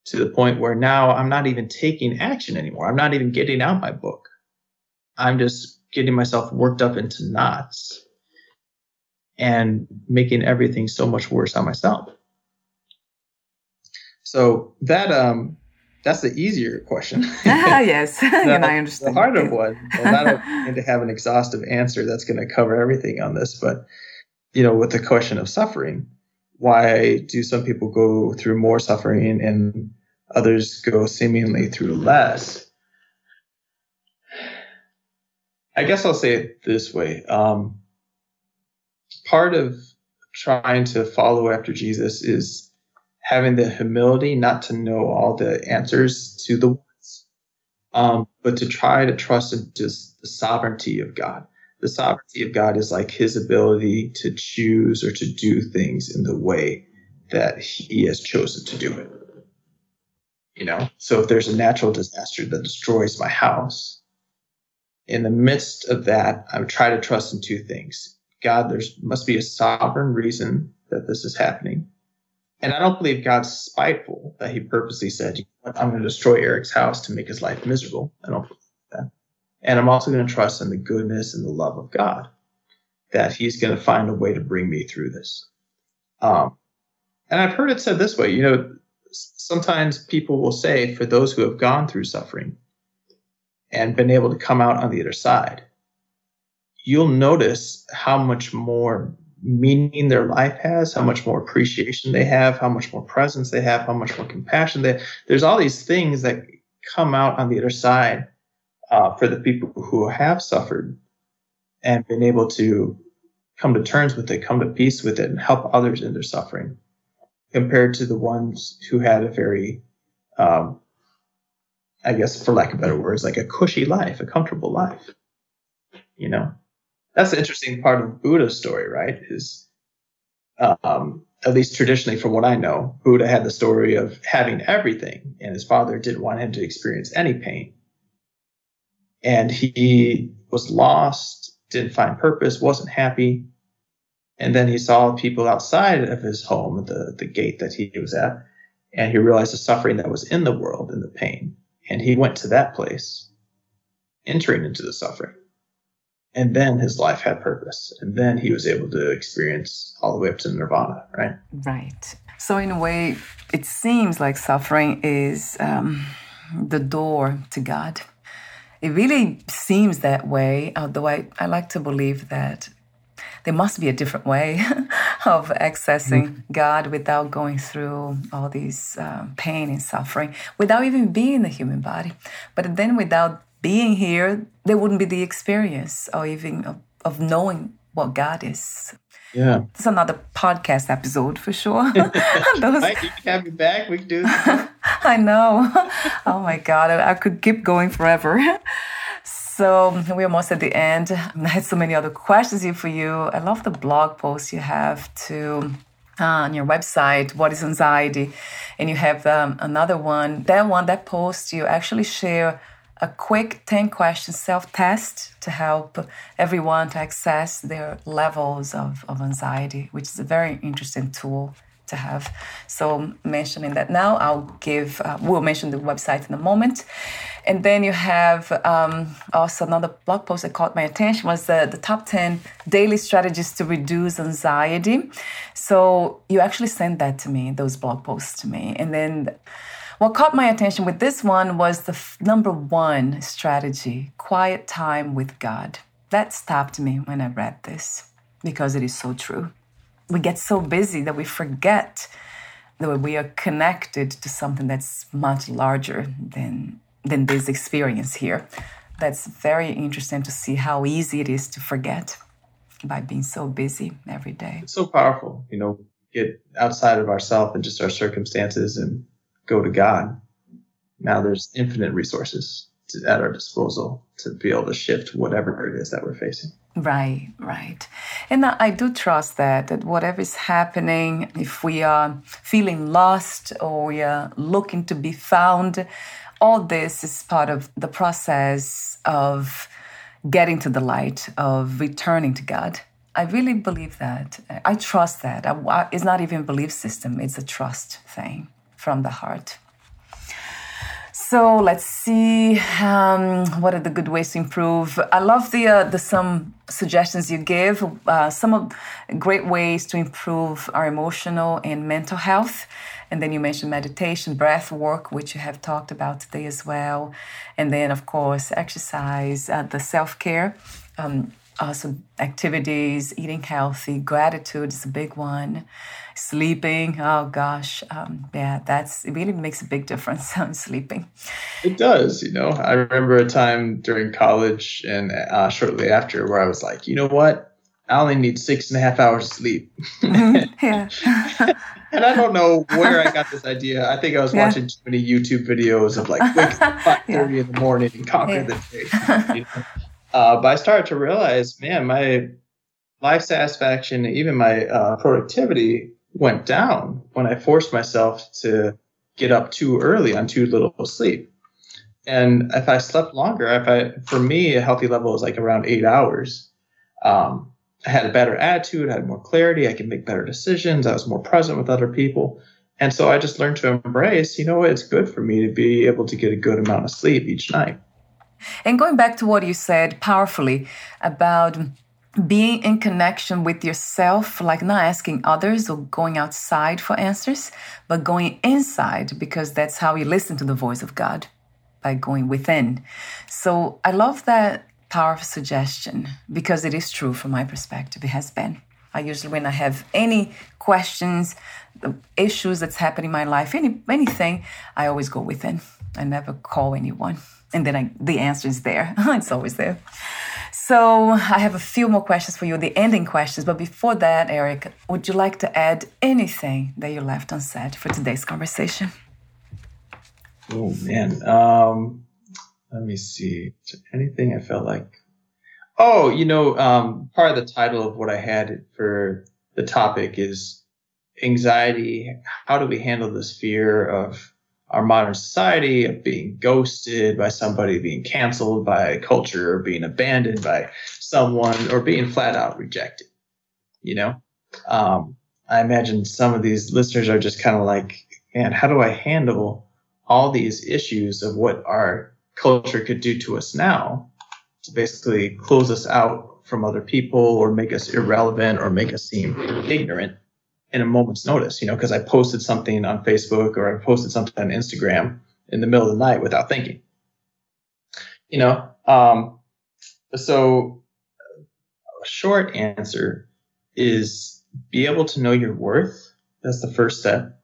to the point where now I'm not even taking action anymore. I'm not even getting out my book. I'm just getting myself worked up into knots and making everything so much worse on myself. So that um that's the easier question. ah, yes, and I understand. The harder one, and I don't need to have an exhaustive answer that's going to cover everything on this, but you know, with the question of suffering, why do some people go through more suffering and others go seemingly through less? I guess I'll say it this way. Um, part of trying to follow after Jesus is having the humility not to know all the answers to the ones, um, but to try to trust in just the sovereignty of God. The sovereignty of God is like his ability to choose or to do things in the way that he has chosen to do it. You know, so if there's a natural disaster that destroys my house, in the midst of that, I would try to trust in two things. God, there must be a sovereign reason that this is happening. And I don't believe God's spiteful that he purposely said, I'm going to destroy Eric's house to make his life miserable. I don't believe that. And I'm also going to trust in the goodness and the love of God that he's going to find a way to bring me through this. Um, and I've heard it said this way, you know, sometimes people will say, for those who have gone through suffering and been able to come out on the other side, you'll notice how much more meaning their life has, how much more appreciation they have, how much more presence they have, how much more compassion they There's all these things that come out on the other side uh, for the people who have suffered and been able to come to terms with it, come to peace with it, and help others in their suffering, compared to the ones who had a very, um, I guess, for lack of better words, like a cushy life, a comfortable life. You know, that's the interesting part of Buddha's story, right? Is um, at least traditionally, from what I know, Buddha had the story of having everything, and his father didn't want him to experience any pain. And he was lost, didn't find purpose, wasn't happy. And then he saw people outside of his home, the, the gate that he was at, and he realized the suffering that was in the world and the pain. And he went to that place, entering into the suffering. And then his life had purpose. And then he was able to experience all the way up to nirvana right? Right. So in a way it seems like suffering is um, the door to god it really seems that way although I, I like to believe that there must be a different way of accessing mm-hmm. God without going through all these um, pain and suffering, without even being in the human body, but then without being here, there wouldn't be the experience or even of, of knowing what God is. Yeah. It's another podcast episode for sure. Those... you can have me back. We can do. I know. Oh my God. I could keep going forever. So we're almost at the end. I had so many other questions here for you. I love the blog post you have to uh, on your website, What is Anxiety? And you have um, another one. That one, that post, you actually share a quick 10 question self test to help everyone to access their levels of, of anxiety, which is a very interesting tool to have. So, mentioning that now, I'll give, uh, we'll mention the website in a moment. And then you have um, also another blog post that caught my attention was the, the top 10 daily strategies to reduce anxiety. So, you actually sent that to me, those blog posts to me. And then what caught my attention with this one was the f- number one strategy quiet time with God. That stopped me when I read this because it is so true. We get so busy that we forget that we are connected to something that's much larger than, than this experience here. That's very interesting to see how easy it is to forget by being so busy every day. It's so powerful, you know, get outside of ourselves and just our circumstances and go to God. Now there's infinite resources at our disposal to be able to shift whatever it is that we're facing. Right, right. And I do trust that, that whatever is happening, if we are feeling lost or we are looking to be found, all this is part of the process of getting to the light, of returning to God. I really believe that. I trust that. It's not even a belief system, it's a trust thing from the heart. So let's see um, what are the good ways to improve. I love the uh, the some suggestions you give. Uh, some of great ways to improve our emotional and mental health. And then you mentioned meditation, breath work, which you have talked about today as well. And then, of course, exercise, uh, the self care. Um, also activities, eating healthy, gratitude is a big one, sleeping. Oh gosh, um, yeah, that's it. Really makes a big difference on sleeping. It does, you know. I remember a time during college and uh, shortly after where I was like, you know what, I only need six and a half hours of sleep. yeah. and I don't know where I got this idea. I think I was yeah. watching too many YouTube videos of like wake up five thirty yeah. in the morning and conquer yeah. the day. You know? uh, but I started to realize, man, my life satisfaction, even my uh, productivity, went down when I forced myself to get up too early on too little sleep. And if I slept longer, if I, for me, a healthy level is like around eight hours. Um, I had a better attitude, I had more clarity, I could make better decisions, I was more present with other people. And so I just learned to embrace, you know it's good for me to be able to get a good amount of sleep each night. And going back to what you said powerfully about being in connection with yourself, like not asking others or going outside for answers, but going inside because that's how you listen to the voice of God by going within. So I love that powerful suggestion because it is true from my perspective. It has been. I usually, when I have any questions, issues that's happening in my life, any anything, I always go within. I never call anyone, and then I, the answer is there. it's always there. So I have a few more questions for you, the ending questions. But before that, Eric, would you like to add anything that you left unsaid for today's conversation? Oh man, um, let me see. anything I felt like? Oh, you know, um, part of the title of what I had for the topic is anxiety. How do we handle this fear of our modern society of being ghosted by somebody, being canceled by culture, or being abandoned by someone, or being flat out rejected? You know, um, I imagine some of these listeners are just kind of like, man, how do I handle all these issues of what our culture could do to us now to basically close us out from other people or make us irrelevant or make us seem ignorant in a moment's notice, you know, because I posted something on Facebook or I posted something on Instagram in the middle of the night without thinking. You know, um, so a short answer is be able to know your worth. That's the first step.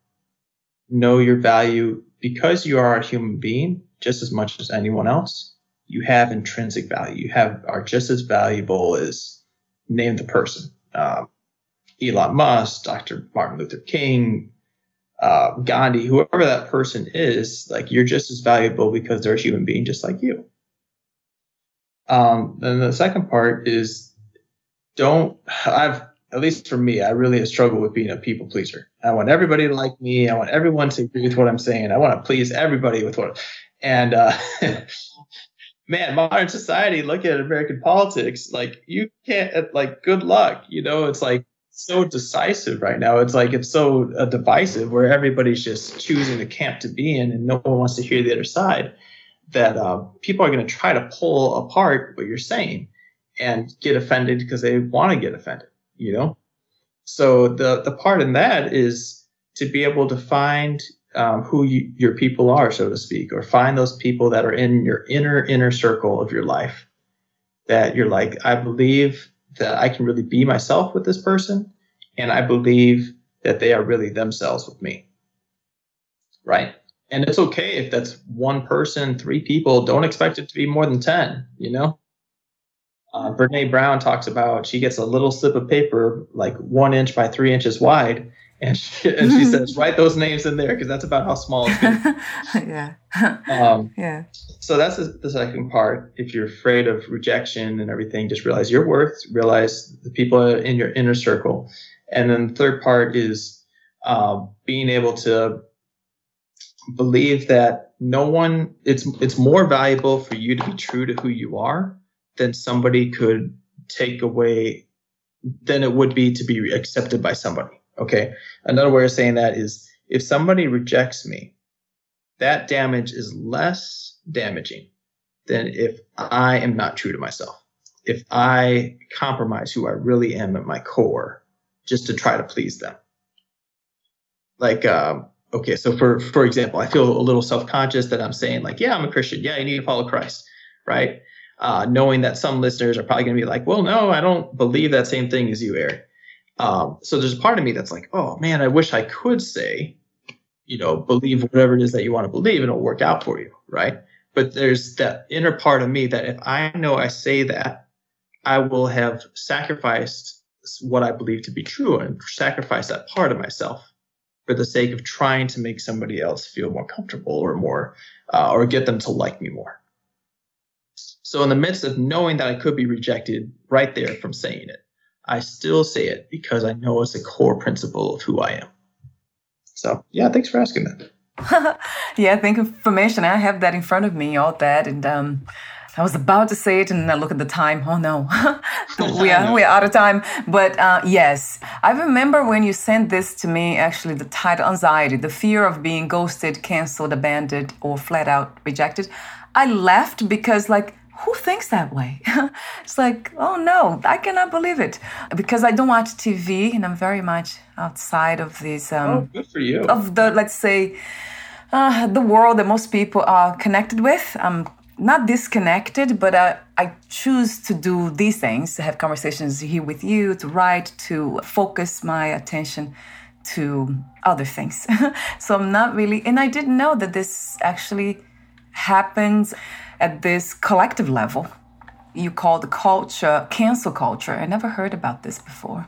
Know your value because you are a human being just as much as anyone else. You have intrinsic value. You have are just as valuable as name the person. Um, Elon Musk, Dr. Martin Luther King, uh, Gandhi, whoever that person is, like you're just as valuable because they're a human being just like you. Um, then the second part is don't I've at least for me, I really struggle with being a people pleaser. I want everybody to like me. I want everyone to agree with what I'm saying. I want to please everybody with what and uh, man, modern society, look at American politics. Like you can't like good luck. You know, it's like so decisive right now. It's like it's so uh, divisive where everybody's just choosing the camp to be in, and no one wants to hear the other side. That uh, people are going to try to pull apart what you're saying and get offended because they want to get offended. You know, so the the part in that is to be able to find um, who you, your people are, so to speak, or find those people that are in your inner inner circle of your life that you're like, I believe that I can really be myself with this person, and I believe that they are really themselves with me. Right. And it's okay if that's one person, three people. Don't expect it to be more than 10, you know? Uh, Brene Brown talks about she gets a little slip of paper, like one inch by three inches wide, and she, and she says write those names in there because that's about how small it's going yeah. Um, yeah. so that's the, the, second part. If you're afraid of rejection and everything just realize your worth realize the people in your inner circle. And then the third part is uh, being able to believe that no one it's it's more valuable for you to be true to who you are than somebody could take away than it would be to be accepted by somebody Okay. Another way of saying that is if somebody rejects me, that damage is less damaging than if I am not true to myself. If I compromise who I really am at my core just to try to please them. Like, um, okay, so for for example, I feel a little self conscious that I'm saying like, yeah, I'm a Christian. Yeah, I need to follow Christ, right? uh, knowing that some listeners are probably going to be like, well, no, I don't believe that same thing as you, Eric. Um, so there's a part of me that's like, oh man, I wish I could say, you know, believe whatever it is that you want to believe and it'll work out for you, right? But there's that inner part of me that if I know I say that, I will have sacrificed what I believe to be true and sacrifice that part of myself for the sake of trying to make somebody else feel more comfortable or more, uh, or get them to like me more. So, in the midst of knowing that I could be rejected right there from saying it, I still say it because I know it's a core principle of who I am. So, yeah, thanks for asking that. yeah, thank you for mentioning. I have that in front of me, all that, and um, I was about to say it, and I look at the time. Oh no, we are we are out of time. But uh, yes, I remember when you sent this to me. Actually, the title "Anxiety," the fear of being ghosted, canceled, abandoned, or flat out rejected. I laughed because like who thinks that way? it's like, oh no, I cannot believe it. Because I don't watch TV and I'm very much outside of this. Um, oh, good for you. Of the, let's say, uh, the world that most people are connected with. I'm not disconnected, but uh, I choose to do these things, to have conversations here with you, to write, to focus my attention to other things. so I'm not really, and I didn't know that this actually happens at this collective level. You call the culture cancel culture. I never heard about this before.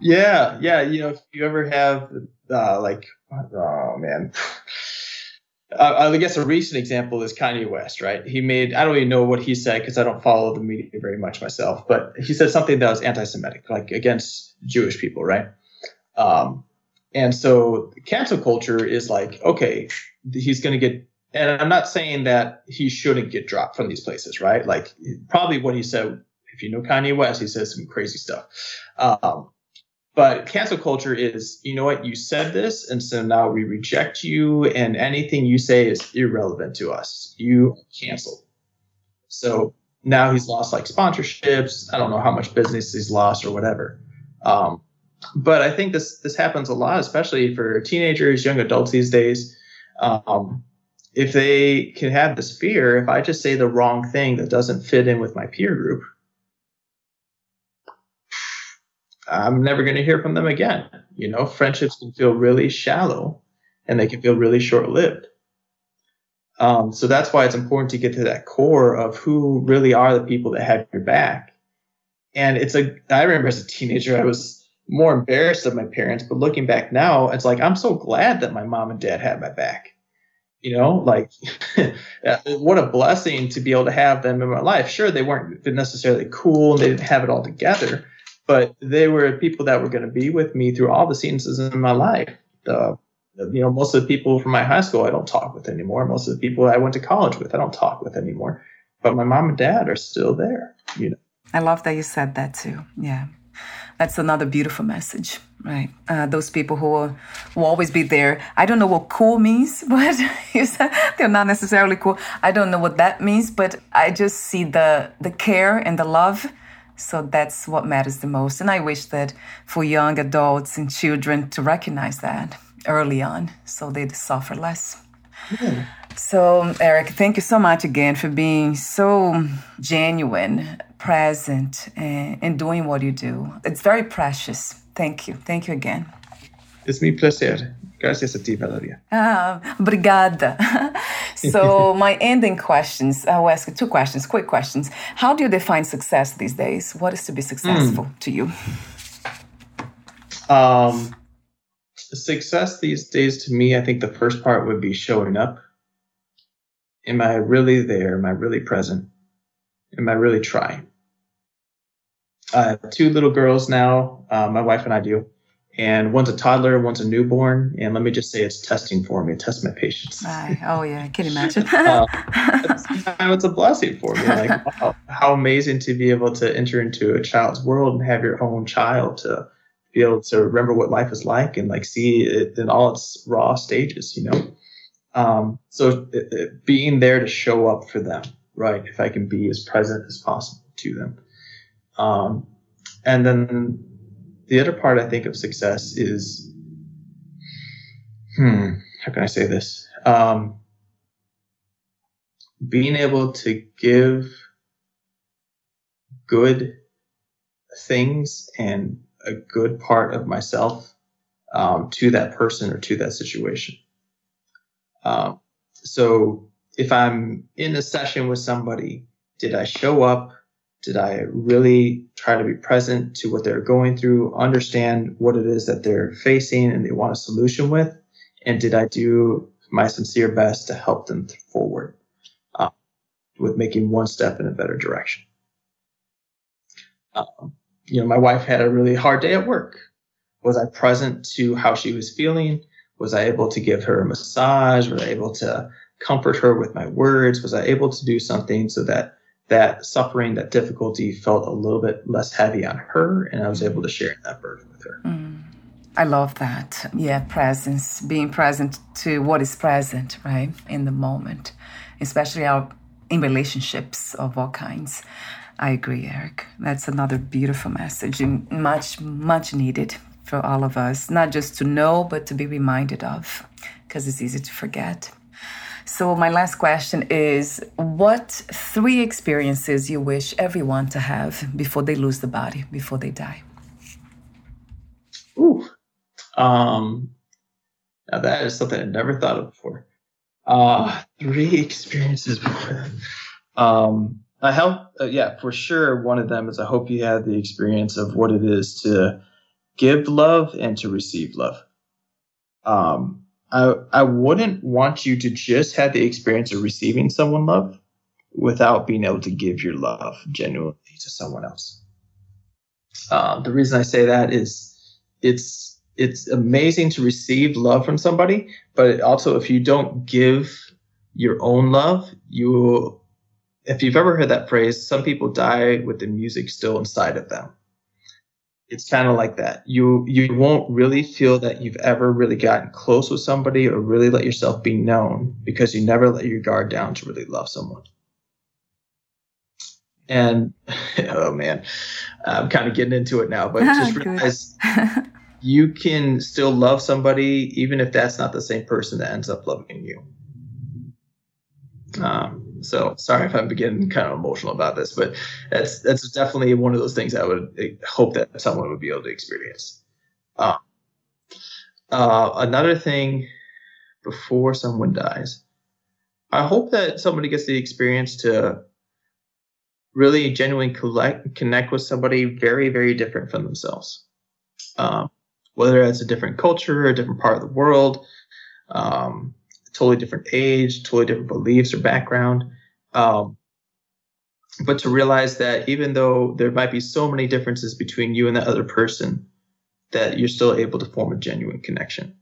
Yeah, yeah. You know, if you ever have uh, like, oh man. Uh, I guess a recent example is Kanye West, right? He made, I don't even know what he said because I don't follow the media very much myself, but he said something that was anti Semitic, like against Jewish people, right? Um, and so cancel culture is like, okay, he's going to get and I'm not saying that he shouldn't get dropped from these places, right? Like probably what he said, if you know Kanye West, he says some crazy stuff. Um, but cancel culture is, you know what, you said this, and so now we reject you, and anything you say is irrelevant to us. You canceled. So now he's lost like sponsorships. I don't know how much business he's lost or whatever. Um, but I think this this happens a lot, especially for teenagers, young adults these days. Um, if they can have this fear, if I just say the wrong thing that doesn't fit in with my peer group, I'm never going to hear from them again. You know, friendships can feel really shallow and they can feel really short lived. Um, so that's why it's important to get to that core of who really are the people that have your back. And it's a, I remember as a teenager, I was more embarrassed of my parents, but looking back now, it's like, I'm so glad that my mom and dad had my back you know like what a blessing to be able to have them in my life. Sure they weren't necessarily cool and they didn't have it all together but they were people that were going to be with me through all the seasons in my life. Uh, you know most of the people from my high school i don't talk with anymore. Most of the people i went to college with i don't talk with anymore. But my mom and dad are still there you know. I love that you said that too. Yeah that's another beautiful message, right? Uh, those people who will, will always be there. I don't know what cool means, but they're not necessarily cool. I don't know what that means, but I just see the the care and the love. So that's what matters the most. And I wish that for young adults and children to recognize that early on, so they'd suffer less. Yeah. So, Eric, thank you so much again for being so genuine present and, and doing what you do. It's very precious. Thank you. Thank you again. It's me placer. Gracias a ti, Valeria. Ah, obrigada. so, my ending questions I'll ask you two questions, quick questions. How do you define success these days? What is to be successful mm. to you? Um, success these days to me, I think the first part would be showing up. Am I really there? Am I really present? Am I really trying? I have two little girls now. Uh, my wife and I do, and one's a toddler, one's a newborn. And let me just say, it's testing for me. It tests my patience. oh yeah, I can imagine. uh, it's a blessing for me. Like wow, how amazing to be able to enter into a child's world and have your own child to be able to remember what life is like and like see it in all its raw stages. You know, um, so it, it, being there to show up for them, right? If I can be as present as possible to them. Um, and then the other part I think of success is, hmm, how can I say this? Um, being able to give good things and a good part of myself um, to that person or to that situation. Um, so if I'm in a session with somebody, did I show up? Did I really try to be present to what they're going through, understand what it is that they're facing and they want a solution with? And did I do my sincere best to help them forward uh, with making one step in a better direction? Um, you know, my wife had a really hard day at work. Was I present to how she was feeling? Was I able to give her a massage? Was I able to comfort her with my words? Was I able to do something so that that suffering, that difficulty felt a little bit less heavy on her and I was able to share that burden with her? Mm. I love that. Yeah, presence, being present to what is present, right, in the moment, especially our, in relationships of all kinds. I agree, Eric. That's another beautiful message and much, much needed for all of us, not just to know, but to be reminded of, because it's easy to forget. So, my last question is What three experiences you wish everyone to have before they lose the body, before they die? Ooh. Um, now that is something I never thought of before. Uh, three experiences. um, I hope, uh, yeah, for sure. One of them is I hope you had the experience of what it is to give love and to receive love. Um, I, I wouldn't want you to just have the experience of receiving someone love without being able to give your love genuinely to someone else. Uh, the reason I say that is it's it's amazing to receive love from somebody, but also if you don't give your own love, you if you've ever heard that phrase, some people die with the music still inside of them it's kind of like that. You you won't really feel that you've ever really gotten close with somebody or really let yourself be known because you never let your guard down to really love someone. And oh man, I'm kind of getting into it now, but just realize you can still love somebody even if that's not the same person that ends up loving you. Um, so sorry if I'm getting kind of emotional about this, but that's that's definitely one of those things I would eh, hope that someone would be able to experience. Uh, uh, another thing before someone dies, I hope that somebody gets the experience to really genuinely collect, connect with somebody very, very different from themselves. Um, whether it's a different culture, a different part of the world, um, totally different age, totally different beliefs or background. Um, but to realize that even though there might be so many differences between you and the other person, that you're still able to form a genuine connection.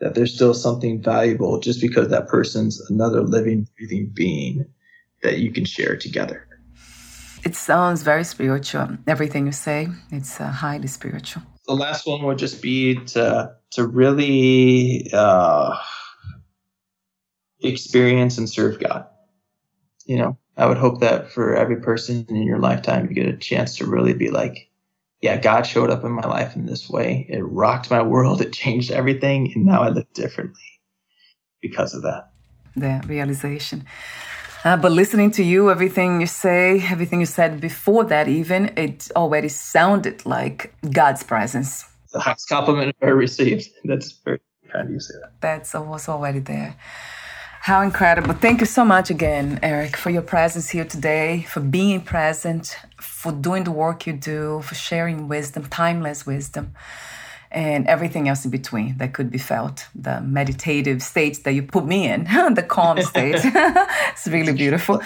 That there's still something valuable just because that person's another living, breathing being that you can share together. It sounds very spiritual. Everything you say, it's uh, highly spiritual. The last one would just be to to really uh, experience and serve God. You know, I would hope that for every person in your lifetime, you get a chance to really be like, yeah, God showed up in my life in this way. It rocked my world. It changed everything. And now I live differently because of that. The realization. Uh, but listening to you, everything you say, everything you said before that, even, it already sounded like God's presence. The highest compliment I've ever received. That's very kind of you say that. That's was already there. How incredible. Thank you so much again, Eric, for your presence here today, for being present, for doing the work you do, for sharing wisdom, timeless wisdom, and everything else in between that could be felt. The meditative states that you put me in, the calm state. it's really beautiful.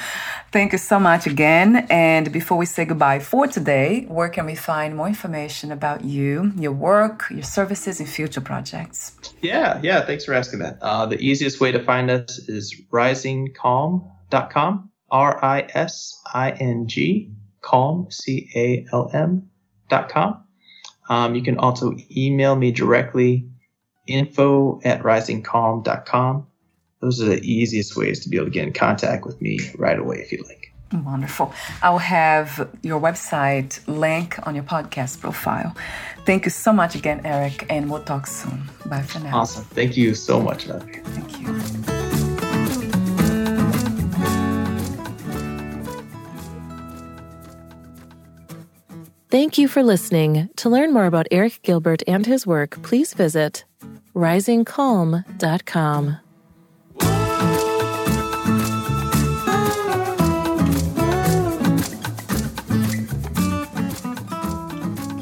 Thank you so much again. And before we say goodbye for today, where can we find more information about you, your work, your services, and future projects? Yeah, yeah. Thanks for asking that. Uh, the easiest way to find us is risingcalm.com, R I S I N G, calm, C A L M.com. Um, you can also email me directly, info at risingcalm.com those are the easiest ways to be able to get in contact with me right away if you'd like. Wonderful. I'll have your website link on your podcast profile. Thank you so much again, Eric, and we'll talk soon. Bye for now. Awesome. Thank you so much. Thank you. Thank you for listening. To learn more about Eric Gilbert and his work, please visit risingcalm.com.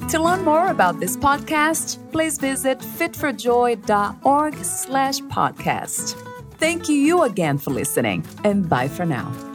To learn more about this podcast, please visit fitforjoy.org slash podcast. Thank you again for listening, and bye for now.